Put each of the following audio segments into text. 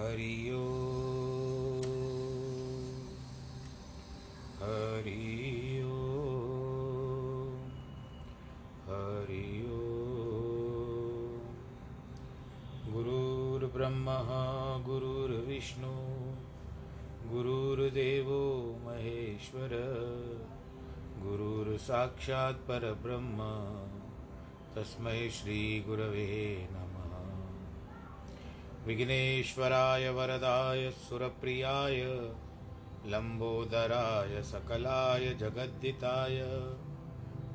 हरि ओ हरि ओ हरि ओ गुरुर्ब्रह्मा, गुरुर्विष्णु, गुरुर्देवो महेश्वर, गुरुर्साक्षात् परब्रह्म, तस्मै श्रीगुरवे नमः। विघ्नेश्वराय वरदाय, सुरप्रियाय लम्बोदराय सकलाय, जगद्दिताय,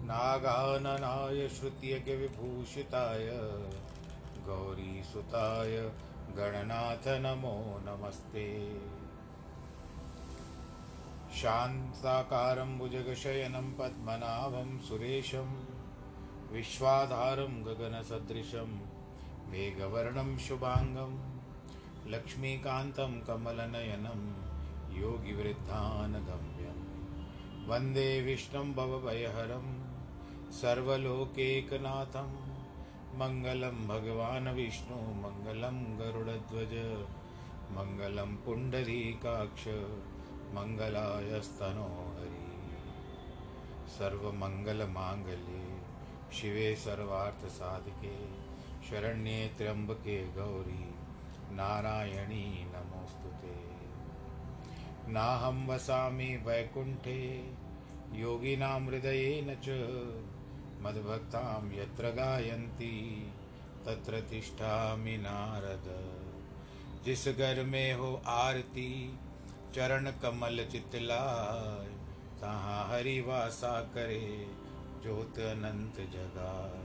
नागाननाय श्रुत्यज्ञविभूषिताय गौरीसुताय, गणनाथ नमो नमस्ते। शान्ताकारं भुजगशयनं पद्मनाभं सुरेशं, विश्वाधारं गगनसदृशं मेघवर्णं शुभाङ्गं, लक्ष्मीकान्तं कमलनयनं, योगिवृद्धानगम्यं। वंदे विष्णुं भवभयहरं, सर्वलोकेकनाथं, मङ्गलं भगवान् विष्णु, मङ्गलं गरुडध्वज, मङ्गलं पुण्डरीकाक्ष मङ्गलायस्तनो हरि सर्वमङ्गलमाङ्गल्ये शिवे सर्वार्थसाधिके। शरण्ये त्र्यम्बके गौरी, नारायणी नमोऽस्तु ते। नाहं वसामि वैकुण्ठे, योगिनां हृदयेन च, मद्भक्तां यत्र गायन्ति, तत्र तिष्ठामि नारद। जिस घर में हो आरती, चरण कमल चितलाय, तहाँ हरि वासा करे, ज्योत अनंत जगाए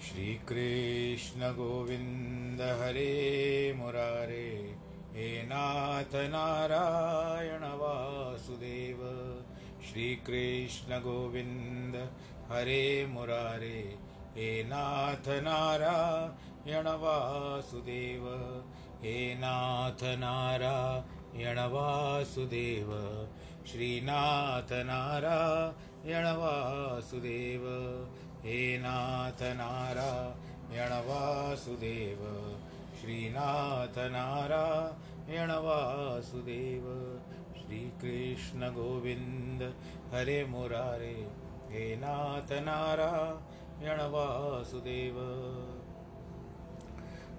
हाथ श्री कृष्ण गोविंद हरे मुरारे हे नाथ नारायण वासुदेव। श्री कृष्ण गोविंद हरे मुरारे हे नाथ नारायण वासुदेव। हे नाथ नारायण वासुदेव। श्रीनाथ नारायण वासुदेव हे नाथ नारायण वासुदेव श्रीनाथ नारायण वासुदेव, श्रीकृष्ण गोविन्द हरे मुरारे, हे नाथ नारायण वासुदेव।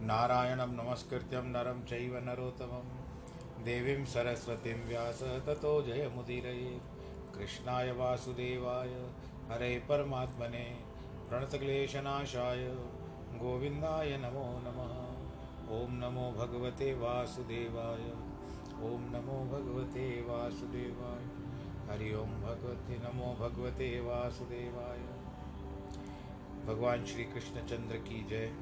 नारायणं नमस्कृत्यं नरं चैव नरोत्तमं, देवीं सरस्वतीं व्यास ततो जयमुदीरये, कृष्णाय वासुदेवाय, हरे परमात्मने। प्रणतक्लेशनाशाय गोविन्दाय नमो नमः। ॐ नमो भगवते वासुदेवाय। ॐ नमो भगवते वासुदेवाय। हरि ओम भगवते नमो भगवते वासुदेवाय। भगवान श्री कृष्णचंद्र की जय।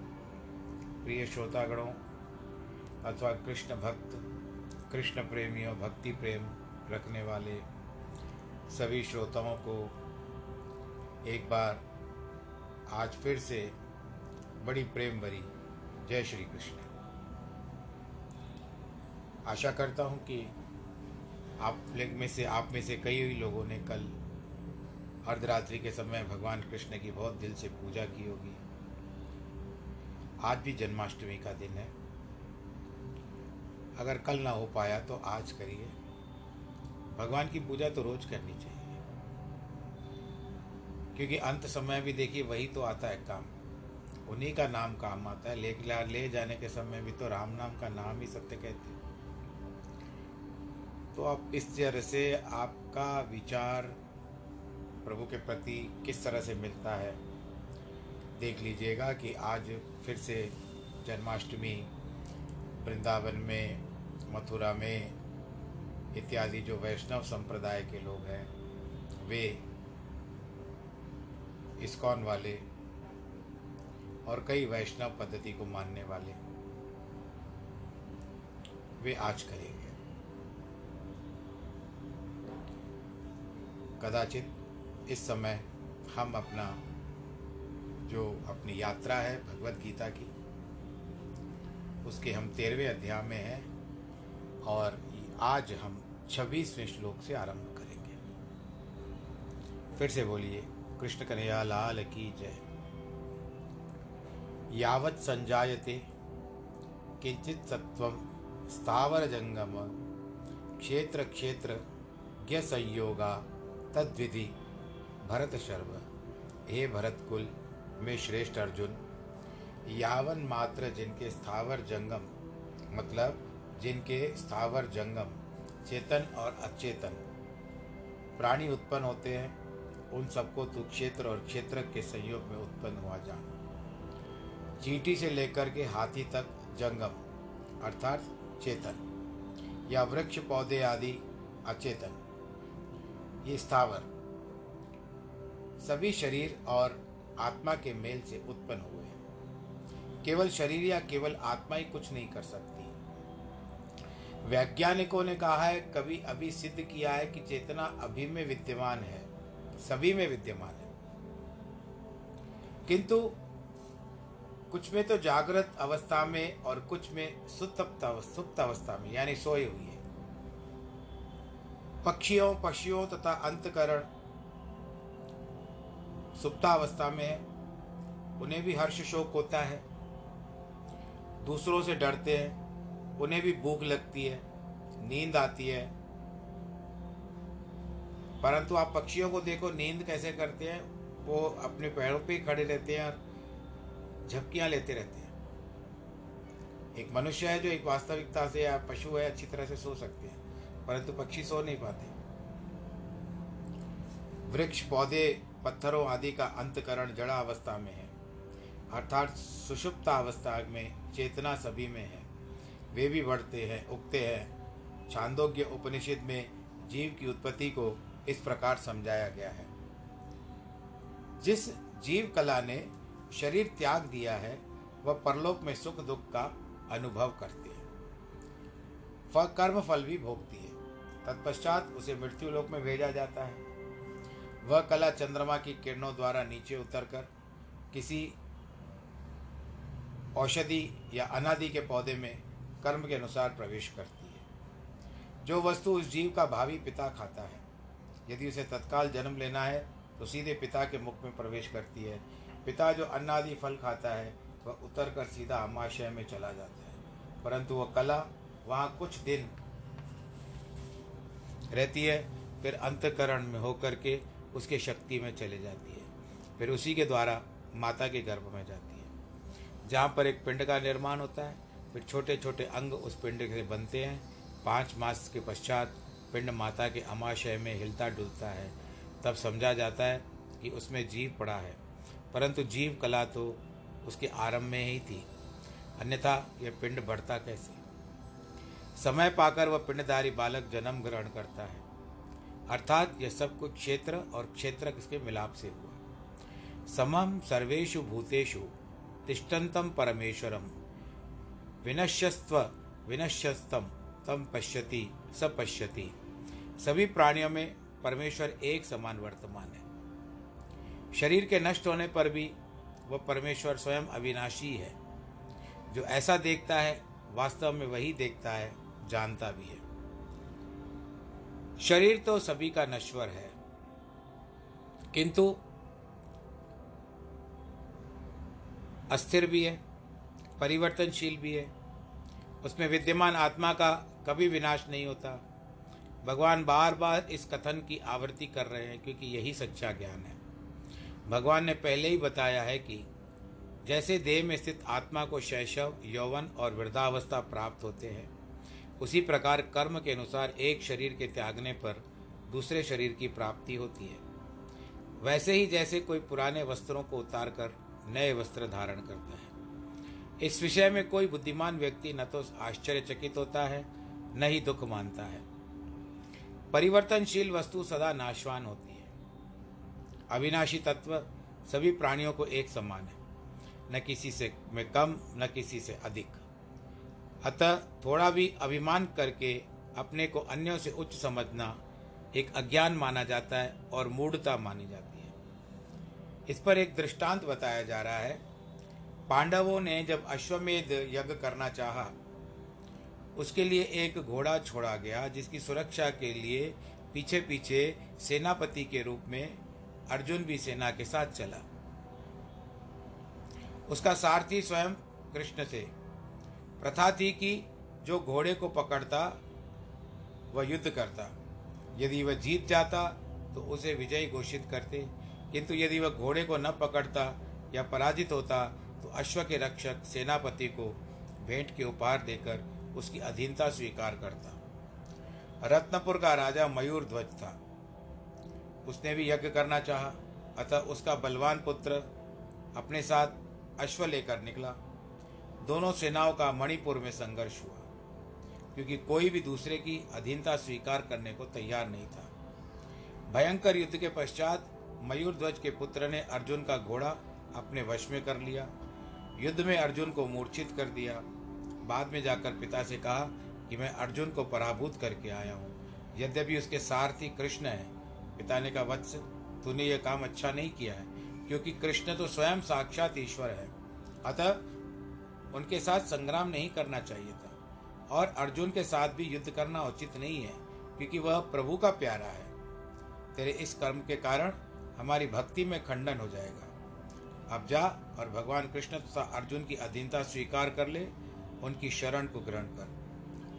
प्रिय श्रोतागणों, अथवा कृष्ण भक्त, कृष्ण प्रेमियों भक्ति प्रेम रखने वाले सभी श्रोताओं को एक बार आज फिर से बड़ी प्रेम भरी जय श्री कृष्ण। आशा करता हूँ कि आप में से, आप में से कई लोगों ने कल अर्धरात्रि के समय भगवान कृष्ण की बहुत दिल से पूजा की होगी। आज भी जन्माष्टमी का दिन है। अगर कल ना हो पाया तो आज करिए। भगवान की पूजा तो रोज करनी चाहिए। क्योंकि अंत समय भी देखिए, वही तो आता है काम। उन्हीं का नाम काम आता है। ले ले जाने के समय भी तो राम नाम का नाम ही सत्य कहते तो आप इस तरह से आपका विचार प्रभु के प्रति किस तरह से मिलता है, देख लीजिएगा कि आज फिर से जन्माष्टमी, वृंदावन में, मथुरा में इत्यादि जो वैष्णव संप्रदाय के लोग हैं, वे इस्कॉन वाले और कई वैष्णव पद्धति को मानने वाले वे आज करेंगे। कदाचित इस समय हम अपना जो अपनी यात्रा है भगवत गीता की, उसके हम तेरहवें अध्याय में हैं और आज हम छब्बीसवें श्लोक से आरंभ करेंगे। फिर से बोलिए कृष्ण कन्हैया लाल की जय। यावत् संजायते, किंचित सत्व स्थावर जंगम क्षेत्र क्षेत्र ज्ञ संयोगा तद्विधि भरत शर्व हे भरत कुल में श्रेष्ठ अर्जुन। यावन मात्र जिनके स्थावर जंगम मतलब जिनके स्थावर जंगम चेतन और अचेतन, प्राणी उत्पन्न होते हैं। उन सबको तू क्षेत्र और क्षेत्र के संयोग में उत्पन्न हुआ जान। चींटी से लेकर के हाथी तक जंगम, अर्थात चेतन, या वृक्ष, पौधे आदि अचेतन, ये स्थावर, सभी शरीर और आत्मा के मेल से उत्पन्न हुए केवल शरीर या केवल आत्मा ही कुछ नहीं कर सकती। वैज्ञानिकों ने कहा है, कभी अभी सिद्ध किया है कि चेतना अभी में विद्यमान है। सभी में विद्यमान है। किंतु कुछ में तो जागृत अवस्था में और कुछ में सुप्त सुप्त अवस्था में, यानी सोए हुई है। पक्षियों पक्षियों तथा अंतकरण सुप्तावस्था में है उन्हें भी हर्ष शोक होता है। दूसरों से डरते हैं, उन्हें भी भूख लगती है, नींद आती है परंतु आप पक्षियों को देखो, नींद कैसे करते हैं? वो अपने पैरों पे खड़े रहते हैं और झपकियाँ लेते रहते हैं। एक मनुष्य है जो एक वास्तविकता से या पशु है, अच्छी तरह से सो सकते हैं, परंतु पक्षी सो नहीं पाते। वृक्ष, पौधे, पत्थरों आदि का अंतकरण जड़ा अवस्था में है। अर्थात सुषुप्त अवस्था में चेतना सभी में है। वे भी बढ़ते हैं, उगते हैं। छांदोग्य उपनिषद में जीव की उत्पत्ति को इस प्रकार समझाया गया है। जिस जीव कला ने शरीर त्याग दिया है, वह परलोक में सुख दुख का अनुभव करती है। कर्म फल भी भोगती है। तत्पश्चात उसे मृत्यु लोक में भेजा जाता है। वह कला चंद्रमा की किरणों द्वारा नीचे उतरकर किसी औषधि या अनादि के पौधे में कर्म के अनुसार प्रवेश करती है। जो वस्तु उस जीव का भावी पिता खाता है। यदि उसे तत्काल जन्म लेना है तो सीधे पिता के मुख में प्रवेश करती है। पिता जो अन्नादि फल खाता है, वह उतर कर सीधा अमाशय में चला जाता है। परंतु वह कला वहाँ कुछ दिन रहती है, फिर अंतकरण में होकर के उसके शक्ति में चले जाती है। फिर उसी के द्वारा माता के गर्भ में जाती है। जहाँ पर एक पिंड का निर्माण होता है, फिर छोटे छोटे अंग उस पिंड से बनते हैं। पाँच मास के पश्चात पिंड माता के अमाशय में हिलता डुलता है। तब समझा जाता है कि उसमें जीव पड़ा है। परंतु जीव कला तो उसके आरंभ में ही थी। अन्यथा यह पिंड बढ़ता कैसे? समय पाकर वह पिंडधारी बालक जन्म ग्रहण करता है। अर्थात यह सब कुछ क्षेत्र और क्षेत्र के मिलाप से हुआ। समम सर्वेशु भूतेषु तिष्ठन्तम परमेश्वरम विनश्यस्व विनश्यस्तम। तम पश्यति, स पश्यति। सभी प्राणियों में परमेश्वर एक समान वर्तमान है। शरीर के नष्ट होने पर भी वह परमेश्वर स्वयं अविनाशी है। जो ऐसा देखता है, वास्तव में वही देखता है, जानता भी है। शरीर तो सभी का नश्वर है। किंतु अस्थिर भी है, परिवर्तनशील भी है। उसमें विद्यमान आत्मा का कभी विनाश नहीं होता। भगवान बार बार इस कथन की आवृत्ति कर रहे हैं क्योंकि यही सच्चा ज्ञान है। भगवान ने पहले ही बताया है कि जैसे देह में स्थित आत्मा को शैशव, यौवन और वृद्धावस्था प्राप्त होते हैं, उसी प्रकार कर्म के अनुसार एक शरीर के त्यागने पर दूसरे शरीर की प्राप्ति होती है। वैसे ही जैसे कोई पुराने वस्त्रों को उतार कर नए वस्त्र धारण करता है। इस विषय में कोई बुद्धिमान व्यक्ति न तो आश्चर्यचकित होता है न ही दुख मानता है। परिवर्तनशील वस्तु सदा नाशवान होती है। अविनाशी तत्व सभी प्राणियों को एक समान है। न किसी से में कम, न किसी से अधिक। अतः थोड़ा भी अभिमान करके अपने को अन्यों से उच्च समझना एक अज्ञान माना जाता है और मूढ़ता मानी जाती है। इस पर एक दृष्टांत बताया जा रहा है। पांडवों ने जब अश्वमेध यज्ञ करना चाहा उसके लिए एक घोड़ा छोड़ा गया, जिसकी सुरक्षा के लिए पीछे पीछे सेनापति के रूप में अर्जुन भी सेना के साथ चला। उसका सारथी स्वयं कृष्ण थे प्रथा थी कि जो घोड़े को पकड़ता, वह युद्ध करता। यदि वह जीत जाता तो उसे विजयी घोषित करते। किंतु यदि वह घोड़े को न पकड़ता या पराजित होता तो अश्व के रक्षक सेनापति को भेंट के उपहार देकर उसकी अधीनता स्वीकार करता। रत्नपुर का राजा मयूर ध्वज था। उसने भी यज्ञ करना चाहा, अतः उसका बलवान पुत्र अपने साथ अश्व लेकर निकला। दोनों सेनाओं का मणिपुर में संघर्ष हुआ, क्योंकि कोई भी दूसरे की अधीनता स्वीकार करने को तैयार नहीं था। भयंकर युद्ध के पश्चात मयूर ध्वज के पुत्र ने अर्जुन का घोड़ा अपने वश में कर लिया। युद्ध में अर्जुन को मूर्छित कर दिया। बाद में जाकर पिता से कहा कि मैं अर्जुन को पराभूत करके आया हूँ। यद्यपि उसके सारथी कृष्ण है, पिता ने कहा, वत्स, तूने यह काम अच्छा नहीं किया है, क्योंकि कृष्ण तो स्वयं साक्षात ईश्वर है। अतः उनके साथ संग्राम नहीं करना चाहिए था। और अर्जुन के साथ भी युद्ध करना उचित नहीं है, क्योंकि वह प्रभु का प्यारा है। तेरे इस कर्म के कारण हमारी भक्ति में खंडन हो जाएगा। अब जा और भगवान कृष्ण तथा अर्जुन की अधीनता स्वीकार कर ले उनकी शरण को ग्रहण कर।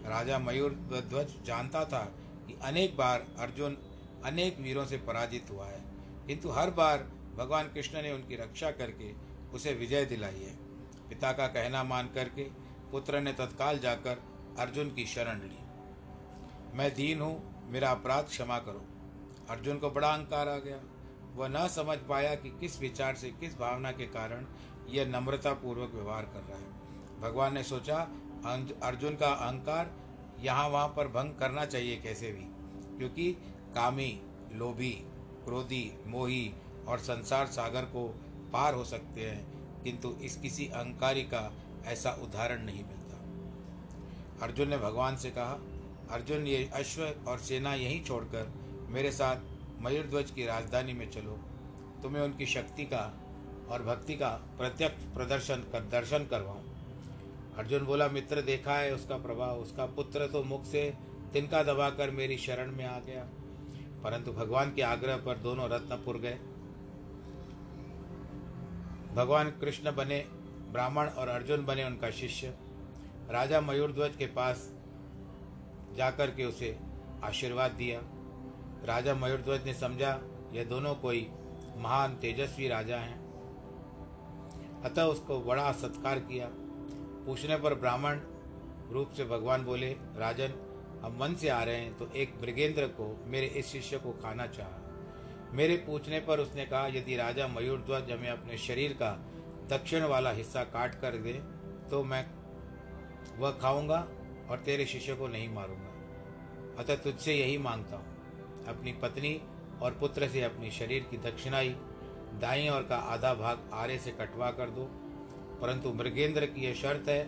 राजा मयूर ध्वज जानता था कि अनेक बार अर्जुन अनेक वीरों से पराजित हुआ है। किंतु हर बार भगवान कृष्ण ने उनकी रक्षा करके उसे विजय दिलाई है। पिता का कहना मान करके पुत्र ने तत्काल जाकर अर्जुन की शरण ली। मैं दीन हूँ, मेरा अपराध क्षमा करो। अर्जुन को बड़ा अहंकार आ गया। वह न समझ पाया कि किस विचार से किस भावना के कारण यह नम्रता पूर्वक व्यवहार कर रहा है। भगवान ने सोचा अर्जुन का अहंकार यहाँ वहाँ पर भंग करना चाहिए कैसे भी? क्योंकि कामी, लोभी, क्रोधी, मोही और संसार सागर को पार हो सकते हैं, किंतु इस किसी अहंकारी का ऐसा उदाहरण नहीं मिलता। अर्जुन ने भगवान से कहा, अर्जुन, ये अश्व और सेना यहीं छोड़कर मेरे साथ मयूरध्वज की राजधानी में चलो। तुम्हें उनकी शक्ति का और भक्ति का प्रत्यक्ष प्रदर्शन कर दर्शन करवाऊं। अर्जुन बोला, मित्र देखा है उसका प्रभाव, उसका पुत्र तो मुख से तिनका दबाकर मेरी शरण में आ गया। परंतु भगवान के आग्रह पर दोनों रत्नपुर गए। भगवान कृष्ण बने, ब्राह्मण और अर्जुन बने उनका शिष्य। राजा मयूरध्वज के पास जाकर के उसे आशीर्वाद दिया। राजा मयूरध्वज ने समझा, यह दोनों कोई महान तेजस्वी राजा हैं। अतः उसको बड़ा सत्कार किया। पूछने पर ब्राह्मण रूप से भगवान बोले, राजन, हम वन से आ रहे हैं तो एक मृगेंद्र को, मेरे इस शिष्य को खाना चाहा। मेरे पूछने पर उसने कहा, यदि राजा मयूर मयूरध्वज हमें अपने शरीर का दक्षिण वाला हिस्सा काट कर दे तो मैं वह खाऊँगा और तेरे शिष्य को नहीं मारूँगा। अतः तुझसे यही माँगता हूँ। अपनी पत्नी और पुत्र से अपनी शरीर की दक्षिणाई, दाई और का आधा भाग आरे से कटवा कर दो परंतु मृगेंद्र की यह शर्त है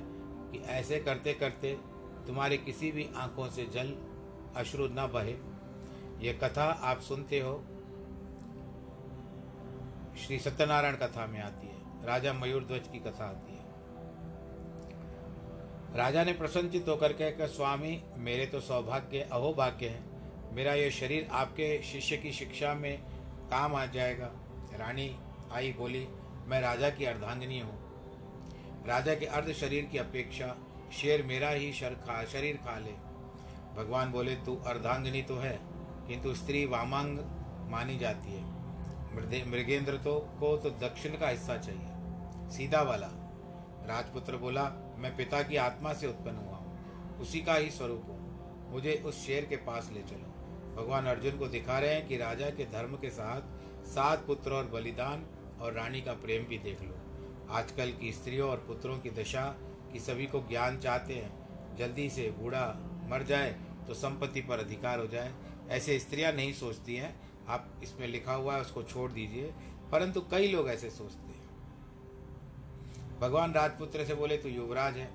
कि ऐसे करते करते तुम्हारे किसी भी आँखों से जल, अश्रु न बहे। यह कथा आप सुनते हो। श्री सत्यनारायण कथा में आती है। राजा मयूर ध्वज की कथा आती है। राजा ने प्रसन्नचित होकर कहकर, स्वामी, मेरे तो सौभाग्य, अहोभाग्य है। मेरा यह शरीर आपके शिष्य की शिक्षा में काम आ जाएगा। रानी, आई बोली, मैं राजा की अर्धांगिनी हूँ। राजा के अर्ध शरीर की अपेक्षा शेर मेरा ही शर खा, शरीर खा ले। भगवान बोले, तू अर्धांगनी तो है, किंतु स्त्री वामांग मानी जाती है। मृगेंद्र तो को तो दक्षिण का हिस्सा चाहिए। सीधा वाला। राजपुत्र बोला, मैं पिता की आत्मा से उत्पन्न हुआ हूँ, उसी का ही स्वरूप हूँ। मुझे उस शेर के पास ले चलो। भगवान अर्जुन को दिखा रहे हैं कि राजा के धर्म के साथ सात पुत्र और बलिदान और रानी का प्रेम भी देख लो। आजकल की स्त्रियों और पुत्रों की दशा की सभी को ज्ञान चाहते हैं। जल्दी से बूढ़ा मर जाए तो संपत्ति पर अधिकार हो जाए। ऐसे स्त्रियाँ नहीं सोचती हैं। आप इसमें लिखा हुआ है, उसको छोड़ दीजिए। परंतु कई लोग ऐसे सोचते हैं। भगवान राजपुत्र से बोले तो युवराज है।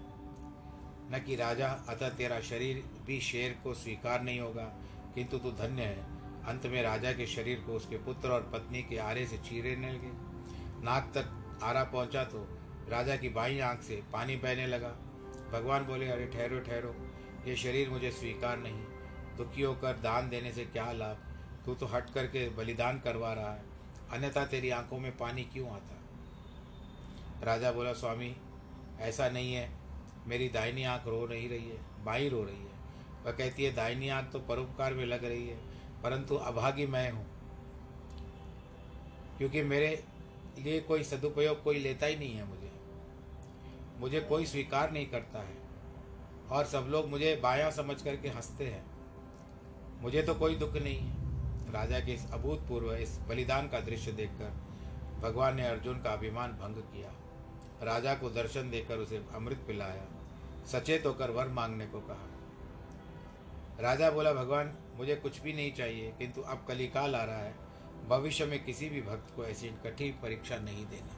न कि राजा, अतः तेरा शरीर भी शेर को स्वीकार नहीं होगा। किंतु तू धन्य है। अंत में राजा के शरीर को उसके पुत्र और पत्नी के आरे से चीरेने लगे। नाक तक आरा पहुँचा तो राजा की बाई आँख से पानी बहने लगा। भगवान बोले, अरे ठहरो ठहरो। ये शरीर मुझे स्वीकार नहीं। दुखी होकर दान देने से क्या लाभ? तू तो हट करके बलिदान करवा रहा है। अन्यथा तेरी आँखों में पानी क्यों आता? राजा बोला, स्वामी, ऐसा नहीं है। मेरी दाहिनी आँख रो नहीं रही है, बाई रो रही है। वह कहती है, दाहिनी आँख तो परोपकार में लग रही है, परंतु अभागी मैं हूँ। क्योंकि मेरे लिए कोई सदुपयोग कोई लेता ही नहीं है मुझे। मुझे कोई स्वीकार नहीं करता है। और सब लोग मुझे बायां समझ करके हँसते हैं। मुझे तो कोई दुख नहीं है। राजा के इस अभूतपूर्व इस बलिदान का दृश्य देखकर भगवान ने अर्जुन का अभिमान भंग किया। राजा को दर्शन देकर उसे अमृत पिलाया। सचेत होकर वर मांगने को कहा। राजा बोला, भगवान, मुझे कुछ भी नहीं चाहिए, किंतु अब कलिकाल आ रहा है। भविष्य में किसी भी भक्त को ऐसी कठिन परीक्षा नहीं देना।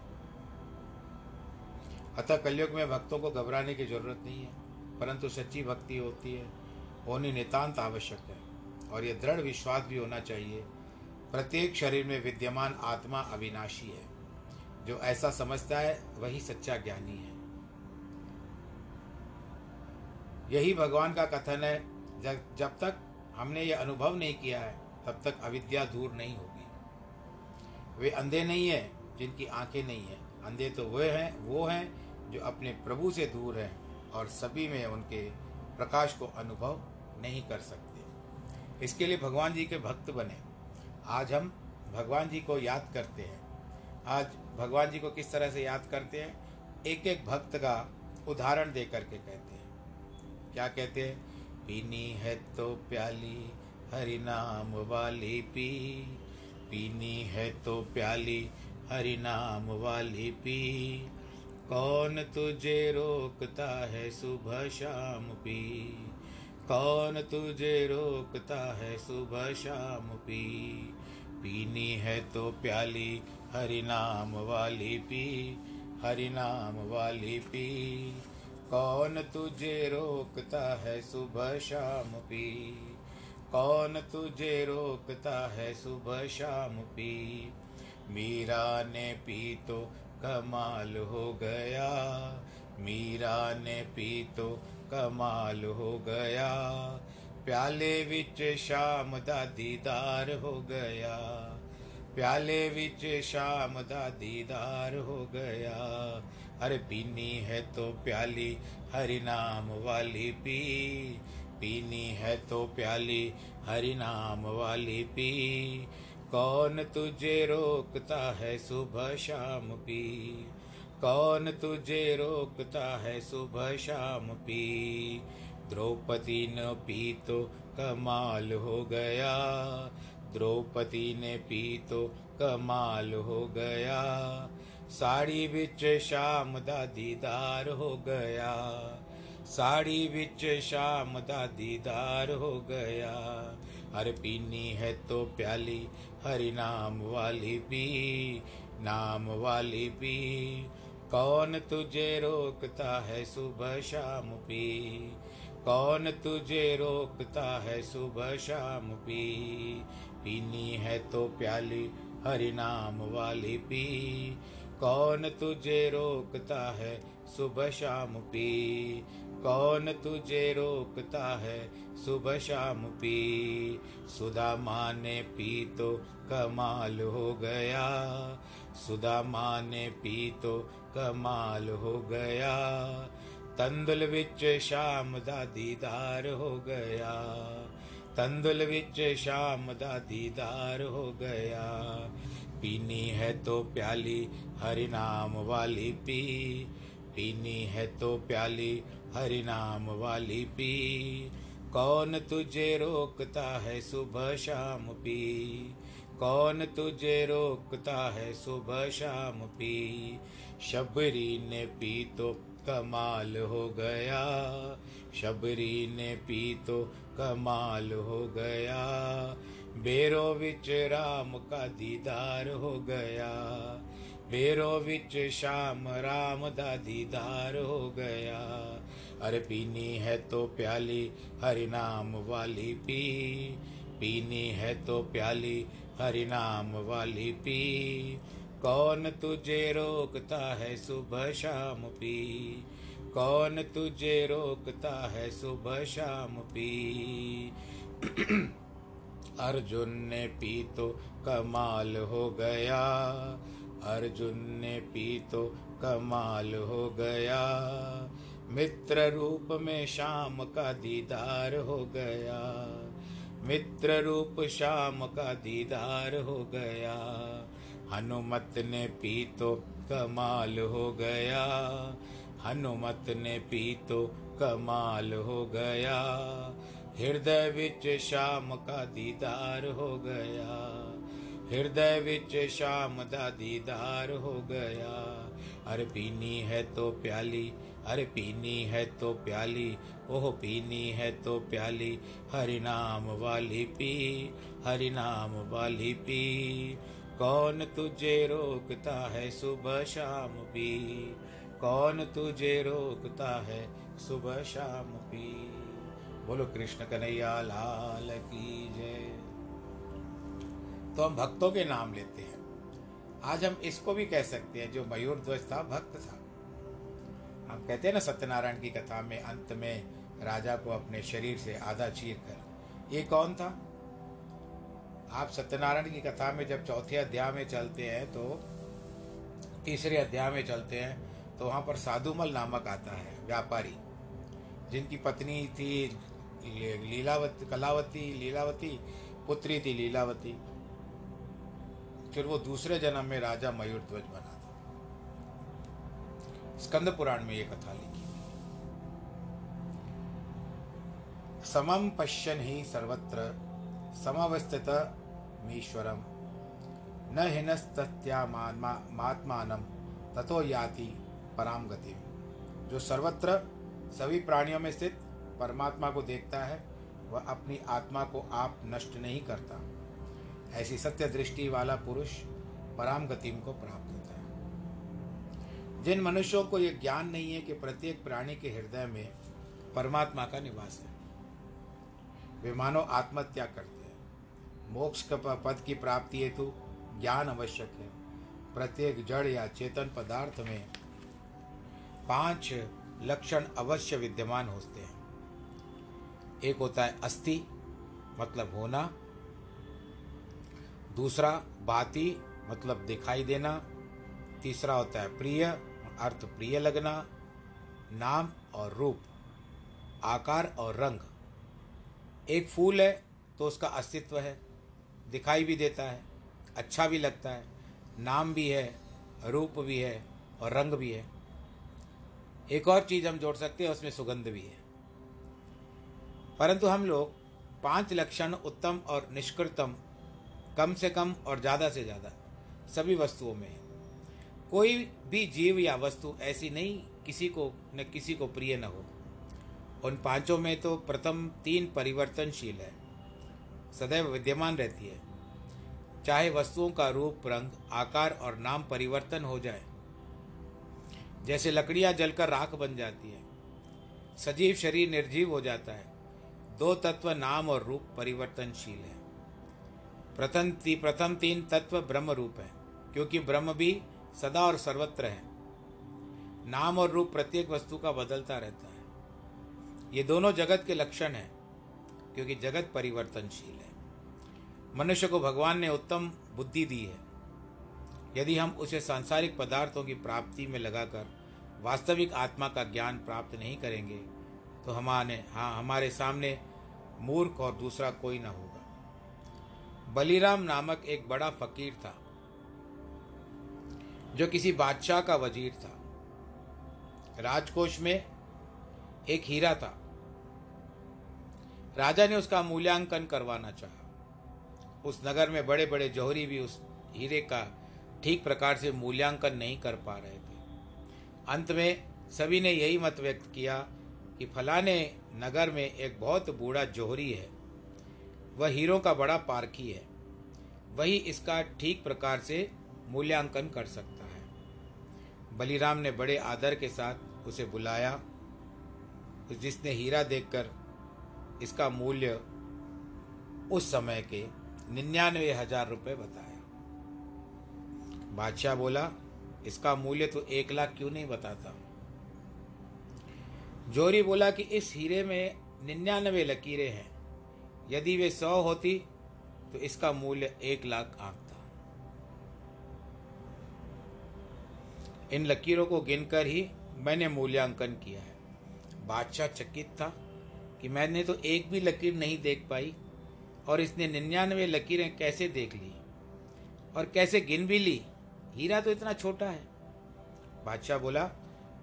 अतः कलयुग में भक्तों को घबराने की ज़रूरत नहीं है, परंतु सच्ची भक्ति होती है, होनी नितांत आवश्यक है, और यह दृढ़ विश्वास भी होना चाहिए। प्रत्येक शरीर में विद्यमान आत्मा अविनाशी है, जो ऐसा समझता है, वही सच्चा ज्ञानी है। यही भगवान का कथन है जब तक हमने ये अनुभव नहीं किया है, तब तक अविद्या दूर नहीं होगी। वे अंधे नहीं है, जिनकी आँखें नहीं है। अंधे तो वे हैं, वो हैं जो अपने प्रभु से दूर हैं और सभी में उनके प्रकाश को अनुभव नहीं कर सकते। इसके लिए भगवान जी के भक्त बने। आज हम भगवान जी को याद करते हैं। आज भगवान जी को किस तरह से याद करते हैं? एक एक भक्त का उदाहरण दे करके कहते हैं। क्या कहते हैं? पीनी है तो प्याली, हरि नाम वाली पी। पीनी है तो प्याली, हरि नाम वाली पी। कौन तुझे रोकता है सुबह शाम पी? कौन तुझे रोकता है सुबह शाम पी? पीनी है तो प्याली, हरि नाम वाली पी। हरि नाम वाली पी। कौन तुझे रोकता है सुबह शाम पी? कौन तुझे रोकता है सुबह शाम पी मीरा ने पी तो कमाल हो गया। मीरा ने पी तो कमाल हो गया। प्याले विच शाम दा दीदार हो गया। प्याले विच शाम दा दीदार हो गया। अरे पीनी है तो प्याली हरि नाम वाली पी। पीनी है तो प्याली, हरि नाम वाली पी। कौन तुझे रोकता है सुबह शाम पी? कौन तुझे रोकता है सुबह शाम पी? द्रौपदी न पी तो कमाल हो गया। द्रौपदी ने पी तो कमाल हो गया। साड़ी बिच शाम दा दीदार हो गया। साड़ी बिच शाम दा दीदार हो गया। हर पीनी है तो प्याली, हरि नाम वाली पी नाम वाली पी कौन तुझे रोकता है सुबह शाम पी कौन तुझे रोकता है सुबह शाम पी पीनी है तो प्याली, हरि नाम वाली पी कौन तुझे रोकता है सुबह शाम पी? कौन तुझे रोकता है सुबह शाम पी? सुधा माँ ने पी तो कमाल हो गया। सुधा माँ ने पी तो कमाल हो गया। तंदुल विच शाम दा दीदार हो गया। तंदुल विच शाम दा दीदार हो गया। पीनी है तो प्याली हरि नाम वाली पी। पीनी है तो प्याली हरि नाम वाली पी। कौन तुझे रोकता है सुबह शाम पी? कौन तुझे रोकता है सुबह शाम पी? शबरी ने पी तो कमाल हो गया। शबरी ने पी तो कमाल हो गया। बेरो विच राम का दीदार हो गया। बेरो विच शाम राम दा दीदार हो गया। अरे पीनी है तो प्याली हरि नाम वाली पी। पीनी है तो प्याली हरि नाम वाली पी। कौन तुझे रोकता है सुबह शाम पी? कौन तुझे रोकता है सुबह शाम पी? अर्जुन ने पी तो कमाल हो गया। अर्जुन ने पी तो कमाल हो गया। मित्र रूप में शाम का दीदार हो गया। मित्र रूप शाम का दीदार हो गया। हनुमत ने पी तो कमाल हो गया। हनुमत ने पी तो कमाल हो गया। हृदय विच शाम का दीदार हो गया हृदय विच शाम दा दीदार हो गया अरे पीनी है तो प्याली अरे पीनी है तो प्याली ओह पीनी है तो प्याली हरि नाम वाली पी हरि नाम वाली पी कौन तुझे रोकता है सुबह शाम पी कौन तुझे रोकता है सुबह शाम पी बोलो, कृष्ण कन्हैया, लाल की जय। तो हम भक्तों के नाम लेते हैं। आज हम इसको भी कह सकते हैं, जो मयूर ध्वज था, भक्त था। हम कहते हैं ना, सत्यनारायण की कथा में, अंत में राजा को अपने शरीर से आधा चीर कर, ये कौन था? आप सत्यनारायण की कथा में जब चौथे अध्याय में चलते हैं तो तीसरे अध्याय में चलते हैं तो वहाँ पर साधुमल नामक आता है, व्यापारी, जिनकी पत्नी थी लीलावती, कलावती, लीलावती पुत्री थी लीलावती। फिर वो दूसरे जन्म में राजा मयूर ध्वज बना था। स्कंद पुराण में ये कथा लिखी समम पश्यन ही सर्वत्र समावस्थित मीश्वरम। न हिनस्तत्यात्मान तथो याति पराम गति जो सर्वत्र सभी प्राणियों में स्थित परमात्मा को देखता है, वह अपनी आत्मा को आप नष्ट नहीं करता। ऐसी सत्य दृष्टि वाला पुरुष पराम गति को प्राप्त होता है। जिन मनुष्यों को यह ज्ञान नहीं है कि प्रत्येक प्राणी के हृदय में परमात्मा का निवास है, वे मानव आत्महत्या करते हैं। मोक्ष पद की प्राप्ति हेतु ज्ञान आवश्यक है। प्रत्येक जड़ या चेतन पदार्थ में पाँच लक्षण अवश्य विद्यमान होते हैं। एक होता है अस्थि मतलब होना। दूसरा, बाती मतलब दिखाई देना। तीसरा होता है प्रिय, अर्थ प्रिय लगना। नाम और रूप, आकार और रंग। एक फूल है तो उसका अस्तित्व है, दिखाई भी देता है अच्छा भी लगता है। नाम भी है, रूप भी है और रंग भी है। एक और चीज़ हम जोड़ सकते हैं, उसमें सुगंध भी है। परंतु हम लोग पाँच लक्षण उत्तम और निष्कृतम, कम से कम और ज़्यादा से ज़्यादा, सभी वस्तुओं में है। कोई भी जीव या वस्तु ऐसी नहीं किसी को, न किसी को प्रिय न हो। उन पाँचों में तो प्रथम तीन परिवर्तनशील है, सदैव विद्यमान रहती है। चाहे वस्तुओं का रूप, रंग, आकार और नाम परिवर्तन हो जाए, जैसे लकड़ियाँ जलकर राख बन जाती है, सजीव शरीर निर्जीव हो जाता है दो तत्व नाम और रूप परिवर्तनशील है। प्रथम ती, प्रथम तीन तत्व ब्रह्म रूप है क्योंकि ब्रह्म भी सदा और सर्वत्र है। नाम और रूप प्रत्येक वस्तु का बदलता रहता है। ये दोनों जगत के लक्षण हैं क्योंकि जगत परिवर्तनशील है। मनुष्य को भगवान ने उत्तम बुद्धि दी है। यदि हम उसे सांसारिक पदार्थों की प्राप्ति में लगाकर वास्तविक आत्मा का ज्ञान प्राप्त नहीं करेंगे तो हमारे हाँ हमारे सामने मूर्ख और दूसरा कोई न होगा। बलिराम नामक एक बड़ा फकीर था, जो किसी बादशाह का वज़ीर था। राजकोष में एक हीरा था। राजा ने उसका मूल्यांकन करवाना चाहा। उस नगर में बड़े बड़े जौहरी भी उस हीरे का ठीक प्रकार से मूल्यांकन नहीं कर पा रहे थे। अंत में सभी ने यही मत व्यक्त किया कि फलाने नगर में एक बहुत बूढ़ा जोहरी है। वह हीरों का बड़ा पारखी है। वही इसका ठीक प्रकार से मूल्यांकन कर सकता है। बलिराम ने बड़े आदर के साथ उसे बुलाया। जिसने हीरा देखकर इसका मूल्य उस समय के निन्यानवे हज़ार रुपये बताया। बादशाह बोला, इसका मूल्य तो एक लाख क्यों नहीं बताता? जोरी बोला कि इस हीरे में निन्यानवे लकीरें हैं। यदि वे सौ होती तो इसका मूल्य एक लाख आंकता इन लकीरों को गिनकर ही मैंने मूल्यांकन किया है। बादशाह चकित था कि मैंने तो एक भी लकीर नहीं देख पाई और इसने निन्यानवे लकीरें कैसे देख ली और कैसे गिन भी ली? हीरा तो इतना छोटा है। बादशाह बोला,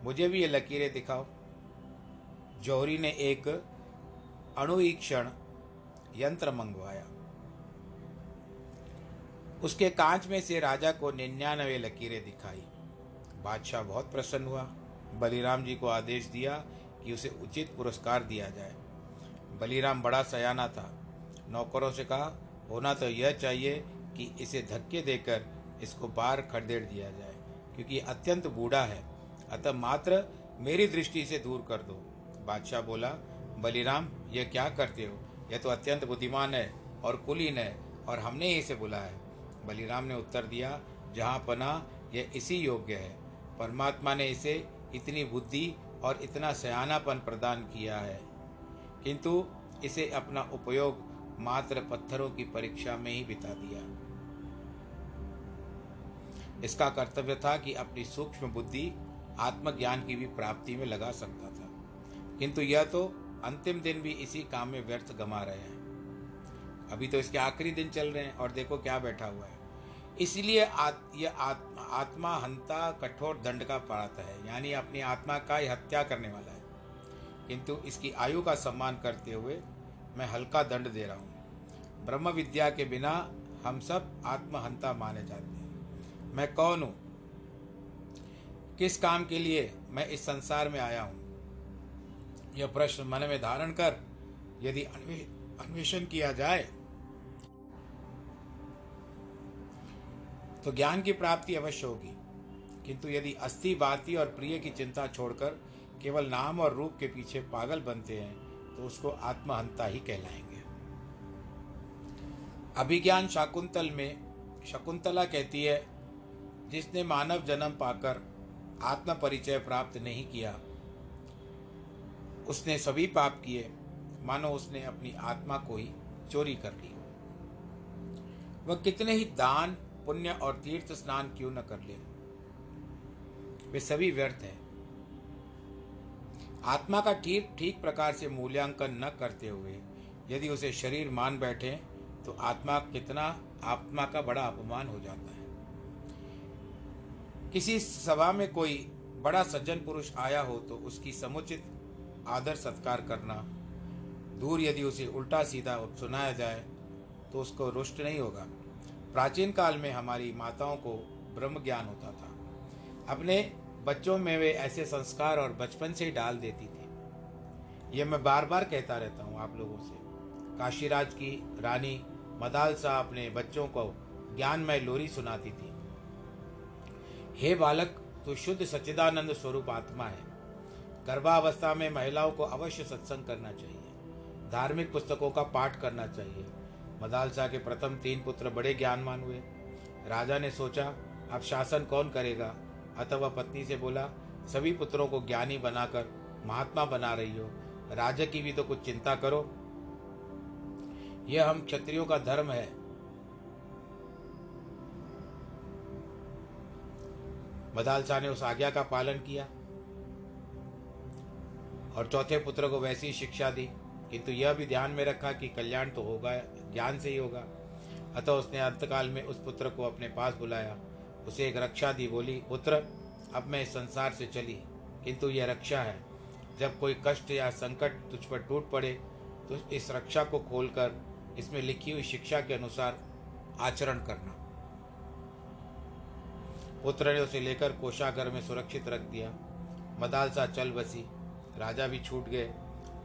मुझे भी ये लकीरें दिखाओ। जौहरी ने एक अणुवीक्षण यंत्र मंगवाया। उसके कांच में से राजा को निन्यानवे लकीरें दिखाई। बादशाह बहुत प्रसन्न हुआ। बलिराम जी को आदेश दिया कि उसे उचित पुरस्कार दिया जाए। बलिराम बड़ा सयाना था। नौकरों से कहा, होना तो यह चाहिए कि इसे धक्के देकर इसको बाहर खदेड़ दिया जाए, क्योंकि अत्यंत बूढ़ा है। अतः मात्र मेरी दृष्टि से दूर कर दो। बादशाह बोला, बलिराम यह क्या करते हो? यह तो अत्यंत बुद्धिमान है और कुलीन है और हमने ही इसे बुलाया है। बलिराम ने उत्तर दिया, जहाँ पना यह इसी योग्य है। परमात्मा ने इसे इतनी बुद्धि और इतना सयानापन प्रदान किया है। किंतु इसे अपना उपयोग मात्र पत्थरों की परीक्षा में ही बिता दिया। इसका कर्तव्य था कि अपनी सूक्ष्म बुद्धि आत्मज्ञान की भी प्राप्ति में लगा सकता था। किंतु यह तो अंतिम दिन भी इसी काम में व्यर्थ गमा रहे हैं। अभी तो इसके आखिरी दिन चल रहे हैं और देखो क्या बैठा हुआ है। इसलिए आत, यह आत्मा आत्मा हंता कठोर दंड का पात्र है यानी अपनी आत्मा का ही हत्या करने वाला है। किंतु इसकी आयु का सम्मान करते हुए मैं हल्का दंड दे रहा हूँ। ब्रह्म विद्या के बिना हम सब आत्महंता माने जाते हैं। मैं कौन हूँ? किस काम के लिए मैं इस संसार में आया हूँ? यह प्रश्न मन में धारण कर, यदि अन्वेषण किया जाए तो ज्ञान की प्राप्ति अवश्य होगी। किंतु यदि अस्थि, बाती और प्रिय की चिंता छोड़कर केवल नाम और रूप के पीछे पागल बनते हैं तो उसको आत्महंता ही कहलाएँगे। अभिज्ञान शाकुंतल में, शकुंतला कहती है, जिसने मानव जन्म पाकर आत्म परिचय प्राप्त नहीं किया उसने सभी पाप किए, मानो उसने अपनी आत्मा को ही चोरी कर ली वह कितने ही दान, पुण्य और तीर्थ स्नान क्यों न कर ले। वे सभी व्यर्थ हैं। आत्मा का ठीक ठीक प्रकार से मूल्यांकन न करते हुए यदि उसे शरीर मान बैठे तो आत्मा कितना, आत्मा का बड़ा अपमान हो जाता है। किसी सभा में कोई बड़ा सज्जन पुरुष आया हो तो उसकी समुचित आदर सत्कार करना। दूर यदि उसे उल्टा सीधा सुनाया जाए तो उसको रुष्ट नहीं होगा। प्राचीन काल में हमारी माताओं को ब्रह्म ज्ञान होता था। अपने बच्चों में वे ऐसे संस्कार और बचपन से ही डाल देती थी। यह मैं बार बार कहता रहता हूँ आप लोगों से। काशीराज की रानी मदालसा अपने बच्चों को ज्ञानमय लोरी सुनाती थी। हे बालक तो शुद्ध सच्चिदानंद स्वरूप आत्मा है। गर्भावस्था में महिलाओं को अवश्य सत्संग करना चाहिए। धार्मिक पुस्तकों का पाठ करना चाहिए। मदालसा के प्रथम तीन पुत्र बड़े ज्ञानमान हुए। राजा ने सोचा, अब शासन कौन करेगा? अतः वह पत्नी से बोला, सभी पुत्रों को ज्ञानी बनाकर महात्मा बना रही हो। राजा की भी तो कुछ चिंता करो। यह हम क्षत्रियो का धर्म है। मदालसा ने उस आज्ञा का पालन किया। और चौथे पुत्र को वैसी शिक्षा दी, किंतु यह भी ध्यान में रखा कि कल्याण तो होगा, ज्ञान से ही होगा। अतः उसने अंतकाल में उस पुत्र को अपने पास बुलाया, उसे एक रक्षा दी, बोली, पुत्र, अब मैं इस संसार से चली, किंतु यह रक्षा है। जब कोई कष्ट या संकट तुझ पर टूट पड़े तो इस रक्षा को खोलकर इसमें लिखी हुई शिक्षा के अनुसार आचरण करना। पुत्र ने उसे लेकर कोषागर में सुरक्षित रख दिया। मदालसा चल बसी। राजा भी छूट गए।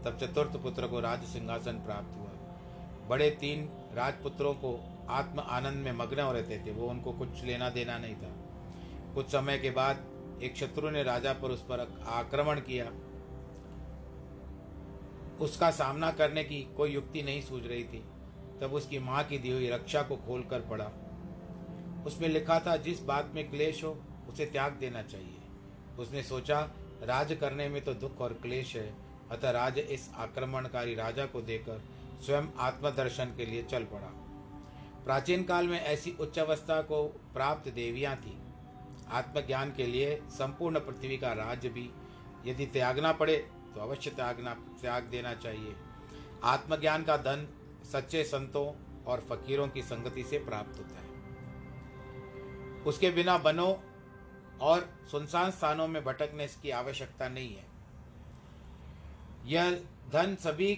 तब चतुर्थ पुत्र को राज सिंहासन प्राप्त हुआ। बड़े तीन राजपुत्रों को आत्म आनंद में मग्न हो रहते थे। वो उनको कुछ लेना देना नहीं था। कुछ समय के बाद एक शत्रु ने राजा पर उस पर आक्रमण किया। उसका सामना करने की कोई युक्ति नहीं सूझ रही थी। तब उसकी माँ की दी हुई रक्षा को खोल कर पड़ा उसमें लिखा था, जिस बात में क्लेश हो, उसे त्याग देना चाहिए। उसने सोचा राज करने में तो दुख और क्लेश है, अतः राज इस आक्रमणकारी राजा को देकर स्वयं आत्मदर्शन के लिए चल पड़ा। प्राचीन काल में ऐसी उच्च अवस्था को प्राप्त देवियाँ थी। आत्मज्ञान के लिए संपूर्ण पृथ्वी का राज्य भी, यदि त्यागना पड़े तो अवश्य त्यागना त्याग देना चाहिए। आत्मज्ञान का धन सच्चे संतों और फकीरों की संगति से प्राप्त होता है। उसके बिना बनो और सुनसान स्थानों में भटकने की आवश्यकता नहीं है। यह धन सभी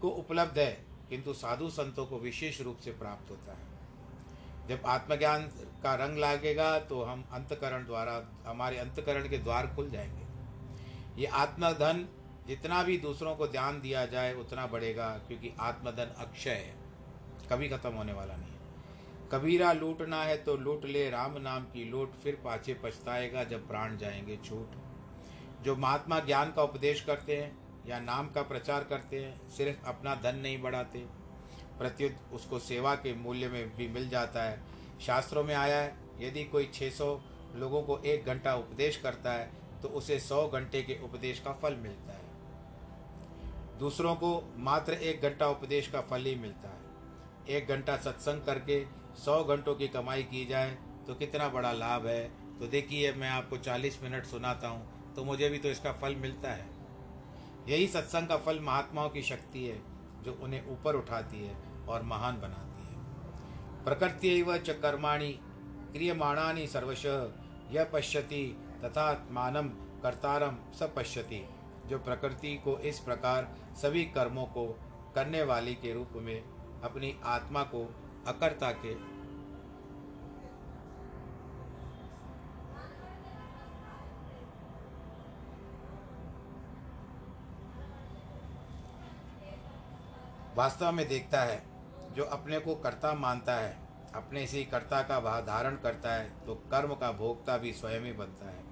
को उपलब्ध है, किंतु साधु संतों को विशेष रूप से प्राप्त होता है। जब आत्मज्ञान का रंग लागेगा तो हम अंतकरण द्वारा, हमारे अंतकरण के द्वार खुल जाएँगे। ये आत्मधन, जितना भी दूसरों को ध्यान दिया जाए, उतना बढ़ेगा, क्योंकि आत्मधन अक्षय है। कभी खत्म होने वाला नहीं। कबीरा लूटना है तो लूट ले, राम नाम की लूट, फिर पाछे पछताएगा जब प्राण जाएँगे छूट। जो महात्मा ज्ञान का उपदेश करते हैं या नाम का प्रचार करते हैं, सिर्फ़ अपना धन नहीं बढ़ाते। प्रत्युत उसको सेवा के मूल्य में भी मिल जाता है। शास्त्रों में आया है, यदि कोई 600 लोगों को एक घंटा उपदेश करता है तो उसे 100 घंटे के उपदेश का फल मिलता है। दूसरों को मात्र एक घंटा उपदेश का फल ही मिलता है। एक घंटा सत्संग करके सौ घंटों की कमाई की जाए तो कितना बड़ा लाभ है? तो देखिए, मैं आपको चालीस मिनट सुनाता हूँ तो मुझे भी तो इसका फल मिलता है। यही सत्संग का फल महात्माओं की शक्ति है, जो उन्हें ऊपर उठाती है और महान बनाती है। प्रकृति व च कर्माणि क्रियमाणानि सर्वश यह पश्यति तथा मानम कर्तारम स पश्यति, जो प्रकृति को इस प्रकार सभी कर्मों को करने वाली के रूप में अपनी आत्मा को अकर्ता के। वास्तव में देखता है, जो अपने को कर्ता मानता है, अपने से ही कर्ता का भाव धारण करता है तो कर्म का भोगता भी स्वयं ही बनता है।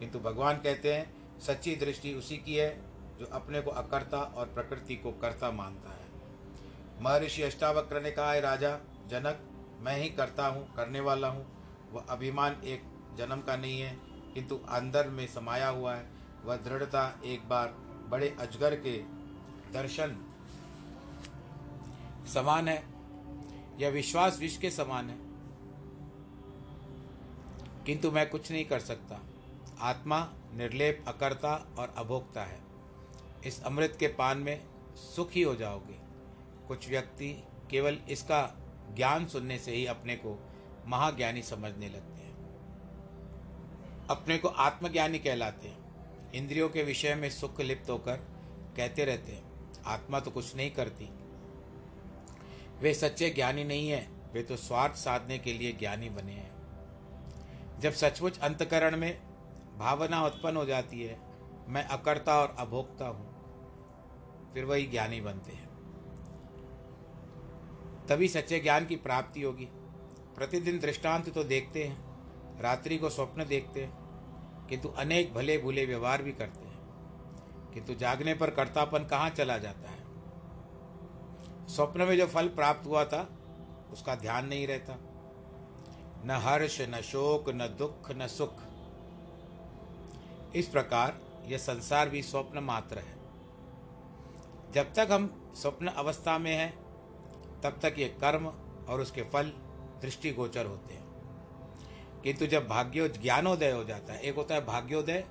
किंतु भगवान कहते हैं, सच्ची दृष्टि उसी की है, जो अपने को अकर्ता और प्रकृति को कर्ता मानता है। महर्षि अष्टावक्र ने कहा है राजा, जनक, मैं ही करता हूँ, करने वाला हूँ। वह अभिमान एक जन्म का नहीं है, किंतु अंदर में समाया हुआ है। वह दृढ़ता एक बार बड़े अजगर के दर्शन समान है यह विश्वास विष के समान है। किंतु मैं कुछ नहीं कर सकता। आत्मा निर्लेप, अकर्ता और अभोक्ता है। इस अमृत के पान में सुखी हो जाओगे। कुछ व्यक्ति केवल इसका ज्ञान सुनने से ही अपने को महाज्ञानी समझने लगते हैं। अपने को आत्मज्ञानी कहलाते हैं। इंद्रियों के विषय में सुख लिप्त होकर कहते रहते हैं, आत्मा तो कुछ नहीं करती। वे सच्चे ज्ञानी नहीं है, वे तो स्वार्थ साधने के लिए ज्ञानी बने हैं। जब सचमुच अंतकरण में भावना उत्पन्न हो जाती है, मैं अकर्ता और अभोक्ता हूँ, फिर वही ज्ञानी बनते हैं। तभी सच्चे ज्ञान की प्राप्ति होगी। प्रतिदिन दृष्टांत तो देखते हैं, रात्रि को स्वप्न देखते हैं, किंतु अनेक भले भूले व्यवहार भी करते हैं। किंतु जागने पर कर्तापन कहाँ चला जाता है? स्वप्न में जो फल प्राप्त हुआ था, उसका ध्यान नहीं रहता। न हर्ष, न शोक, न दुख, न सुख। इस प्रकार यह संसार भी स्वप्न मात्र है। जब तक हम स्वप्न अवस्था में हैं तब तक ये कर्म और उसके फल दृष्टिगोचर होते हैं। किंतु जब भाग्यो ज्ञानोदय हो जाता है, एक होता है भाग्योदय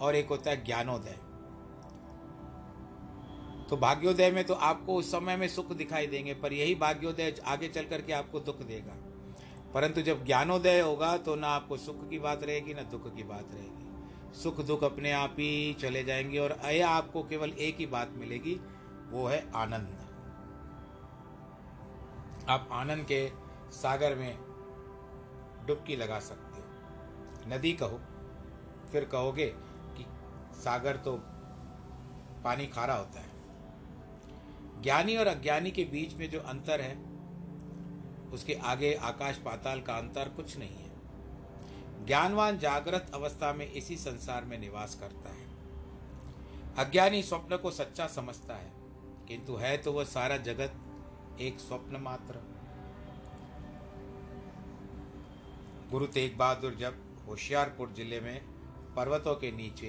और एक होता है ज्ञानोदय। तो भाग्योदय में तो आपको उस समय में सुख दिखाई देंगे, पर यही भाग्योदय आगे चल करके आपको दुख देगा। परंतु जब ज्ञानोदय होगा तो ना आपको सुख की बात रहेगी, ना दुख की बात रहेगी। सुख दुख अपने आप ही चले जाएँगे और अया आपको केवल एक ही बात मिलेगी, वो है आनंद। आप आनंद के सागर में डुबकी लगा सकते हो। नदी कहो, फिर कहोगे कि सागर तो पानी खारा होता है। ज्ञानी और अज्ञानी के बीच में जो अंतर है, उसके आगे आकाश पाताल का अंतर कुछ नहीं है। ज्ञानवान जागृत अवस्था में इसी संसार में निवास करता है। अज्ञानी स्वप्न को सच्चा समझता है, किंतु है तो वह सारा जगत एक स्वप्न मात्र। गुरु तेग बहादुर जब होशियारपुर ज़िले में पर्वतों के नीचे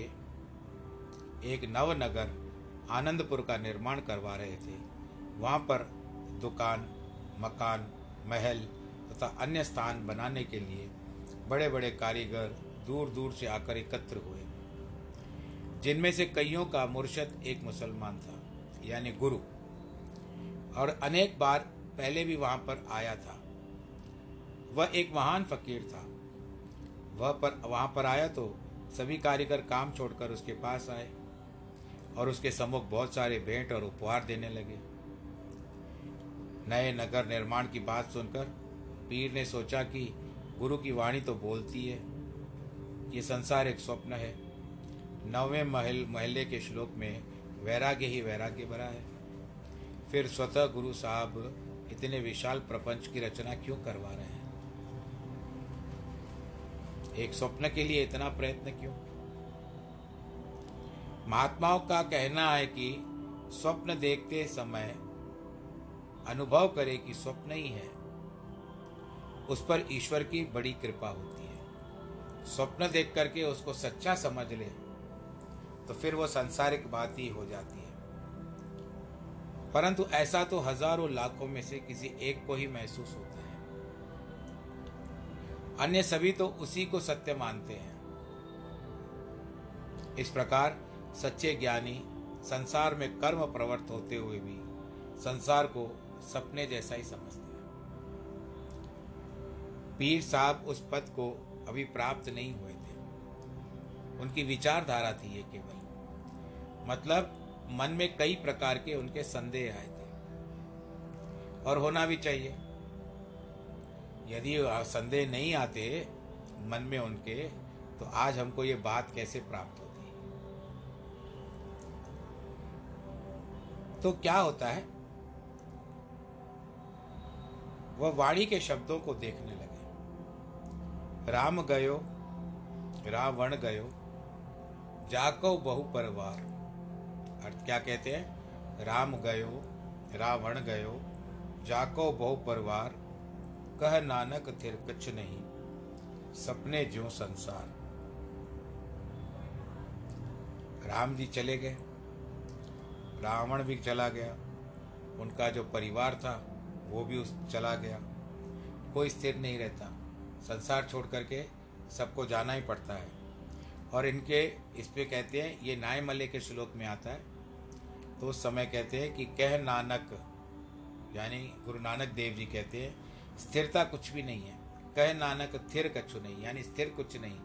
एक नवनगर आनंदपुर का निर्माण करवा रहे थे, वहाँ पर दुकान, मकान, महल तथा अन्य स्थान बनाने के लिए बड़े बड़े कारीगर दूर दूर से आकर एकत्र हुए। जिनमें से कईयों का मुर्शद एक मुसलमान था, यानी गुरु। और अनेक बार पहले भी वहाँ पर आया था। वह एक महान फकीर था। वह पर, वहाँ पर आया तो सभी कारीगर काम छोड़कर उसके पास आए और उसके सम्मुख बहुत सारे भेंट और उपहार देने लगे। नए नगर निर्माण की बात सुनकर पीर ने सोचा कि गुरु की वाणी तो बोलती है। ये संसार एक स्वप्न है। नौवें महल, महल्ले के श्लोक में वैराग्य ही वैराग्य भरा है। फिर स्वतः गुरु साहब इतने विशाल प्रपंच की रचना क्यों करवा रहे हैं? एक स्वप्न के लिए इतना प्रयत्न क्यों? महात्माओं का कहना है कि स्वप्न देखते समय अनुभव करे कि स्वप्न ही है। उस पर ईश्वर की बड़ी कृपा होती है। स्वप्न देख करके उसको सच्चा समझ ले तो फिर वो संसारिक बात ही हो जाती है। परंतु ऐसा तो हज़ारों लाखों में से किसी एक को ही महसूस होता है। अन्य सभी तो उसी को सत्य मानते हैं। इस प्रकार सच्चे ज्ञानी संसार में कर्म प्रवृत्त होते हुए भी संसार को सपने जैसा ही समझते हैं। पीर साहब उस पद को अभी प्राप्त नहीं हुए थे। उनकी विचारधारा थी ये केवल। मतलब मन में कई प्रकार के उनके संदेह आए थे। और होना भी चाहिए। यदि संदेह नहीं आते मन में उनके तो आज हमको ये बात कैसे प्राप्त होती? तो क्या होता है? वह वाणी के शब्दों को देखने लगे। राम गयो, रावण गयो, जाको बहु परिवार। क्या कहते हैं? राम गयो, रावण गयो, जाको बहु परिवार, कह नानक थिर कछ नहीं, सपने ज्यो संसार। राम जी चले गए। रावण भी चला गया। उनका जो परिवार था, वो भी उस चला गया। कोई स्थिर नहीं रहता। संसार छोड़ करके सबको जाना ही पड़ता है। और इनके इस पे कहते हैं, ये नाय मल्ले के श्लोक में आता है तो उस समय कहते हैं कि कह नानक, यानी गुरु नानक देव जी कहते हैं, स्थिरता कुछ भी नहीं है। कह नानक थिर कछु नहीं, यानी स्थिर कुछ नहीं।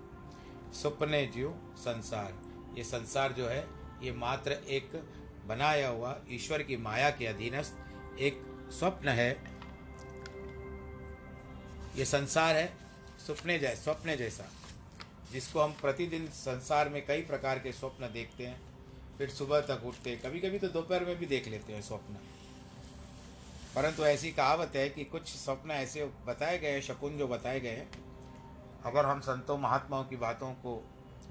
सुपने जीव संसार। ये संसार जो है, ये मात्र एक बनाया हुआ ईश्वर की माया के अधीनस्थ एक स्वप्न है। ये संसार है, सुपने जैसा स्वप्न जैसा, जिसको हम प्रतिदिन संसार में कई प्रकार के स्वप्न देखते हैं। फिर सुबह तक उठते हैं कभी कभी तो दोपहर में भी देख लेते हैं स्वप्न। परंतु ऐसी कहावत है कि कुछ स्वप्न ऐसे बताए गए हैं, शकुन जो बताए गए हैं, अगर हम संतों, महात्माओं की बातों को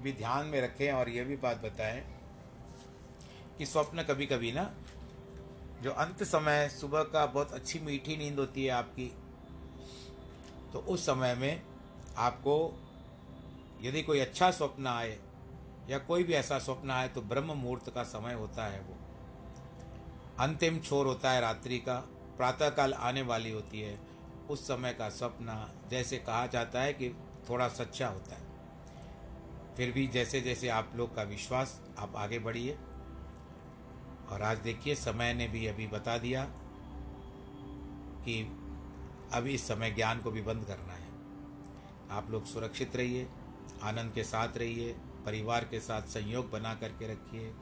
भी ध्यान में रखें और यह भी बात बताएँ कि स्वप्न कभी कभी ना, जो अंत समय सुबह का बहुत अच्छी मीठी नींद होती है आपकी तो उस समय में आपको यदि कोई अच्छा स्वप्न आए या कोई भी ऐसा स्वप्न आए तो ब्रह्म मुहूर्त का समय होता है वो। अंतिम छोर होता है रात्रि का, प्रातःकाल आने वाली होती है। उस समय का स्वप्न जैसे कहा जाता है कि थोड़ा सच्चा होता है। फिर भी जैसे जैसे आप लोग का विश्वास, आप आगे बढ़िए। और आज देखिए, समय ने भी अभी बता दिया कि अभी इस समय ज्ञान को भी बंद करना है। आप लोग सुरक्षित रहिए, आनंद के साथ रहिए। परिवार के साथ संयोग बना करके रखिए।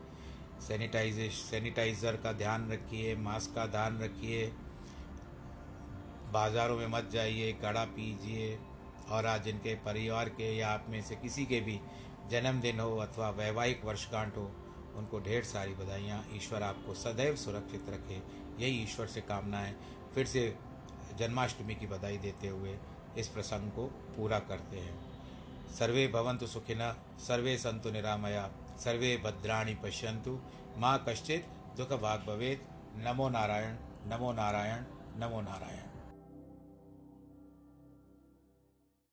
सैनिटाइजे, सैनिटाइज़र का ध्यान रखिए, मास्क का ध्यान रखिए। बाज़ारों में मत जाइए काढ़ा पीजिए। और आज जिनके परिवार के या आप में से किसी के भी जन्मदिन हो अथवा वैवाहिक वर्षगांठ हो, उनको ढेर सारी बधाइयाँ। ईश्वर आपको सदैव सुरक्षित रखे। यही ईश्वर से कामना है फिर से जन्माष्टमी की बधाई देते हुए इस प्रसंग को पूरा करते हैं। सर्वे भवन्तु सुखिनः, सर्वे सन्तु निरामया, सर्वे भद्राणि पश्यन्तु। माँ कश्चित् दुःखभाग् भवेत्। नमो नारायण नमो नारायण नमो नारायण।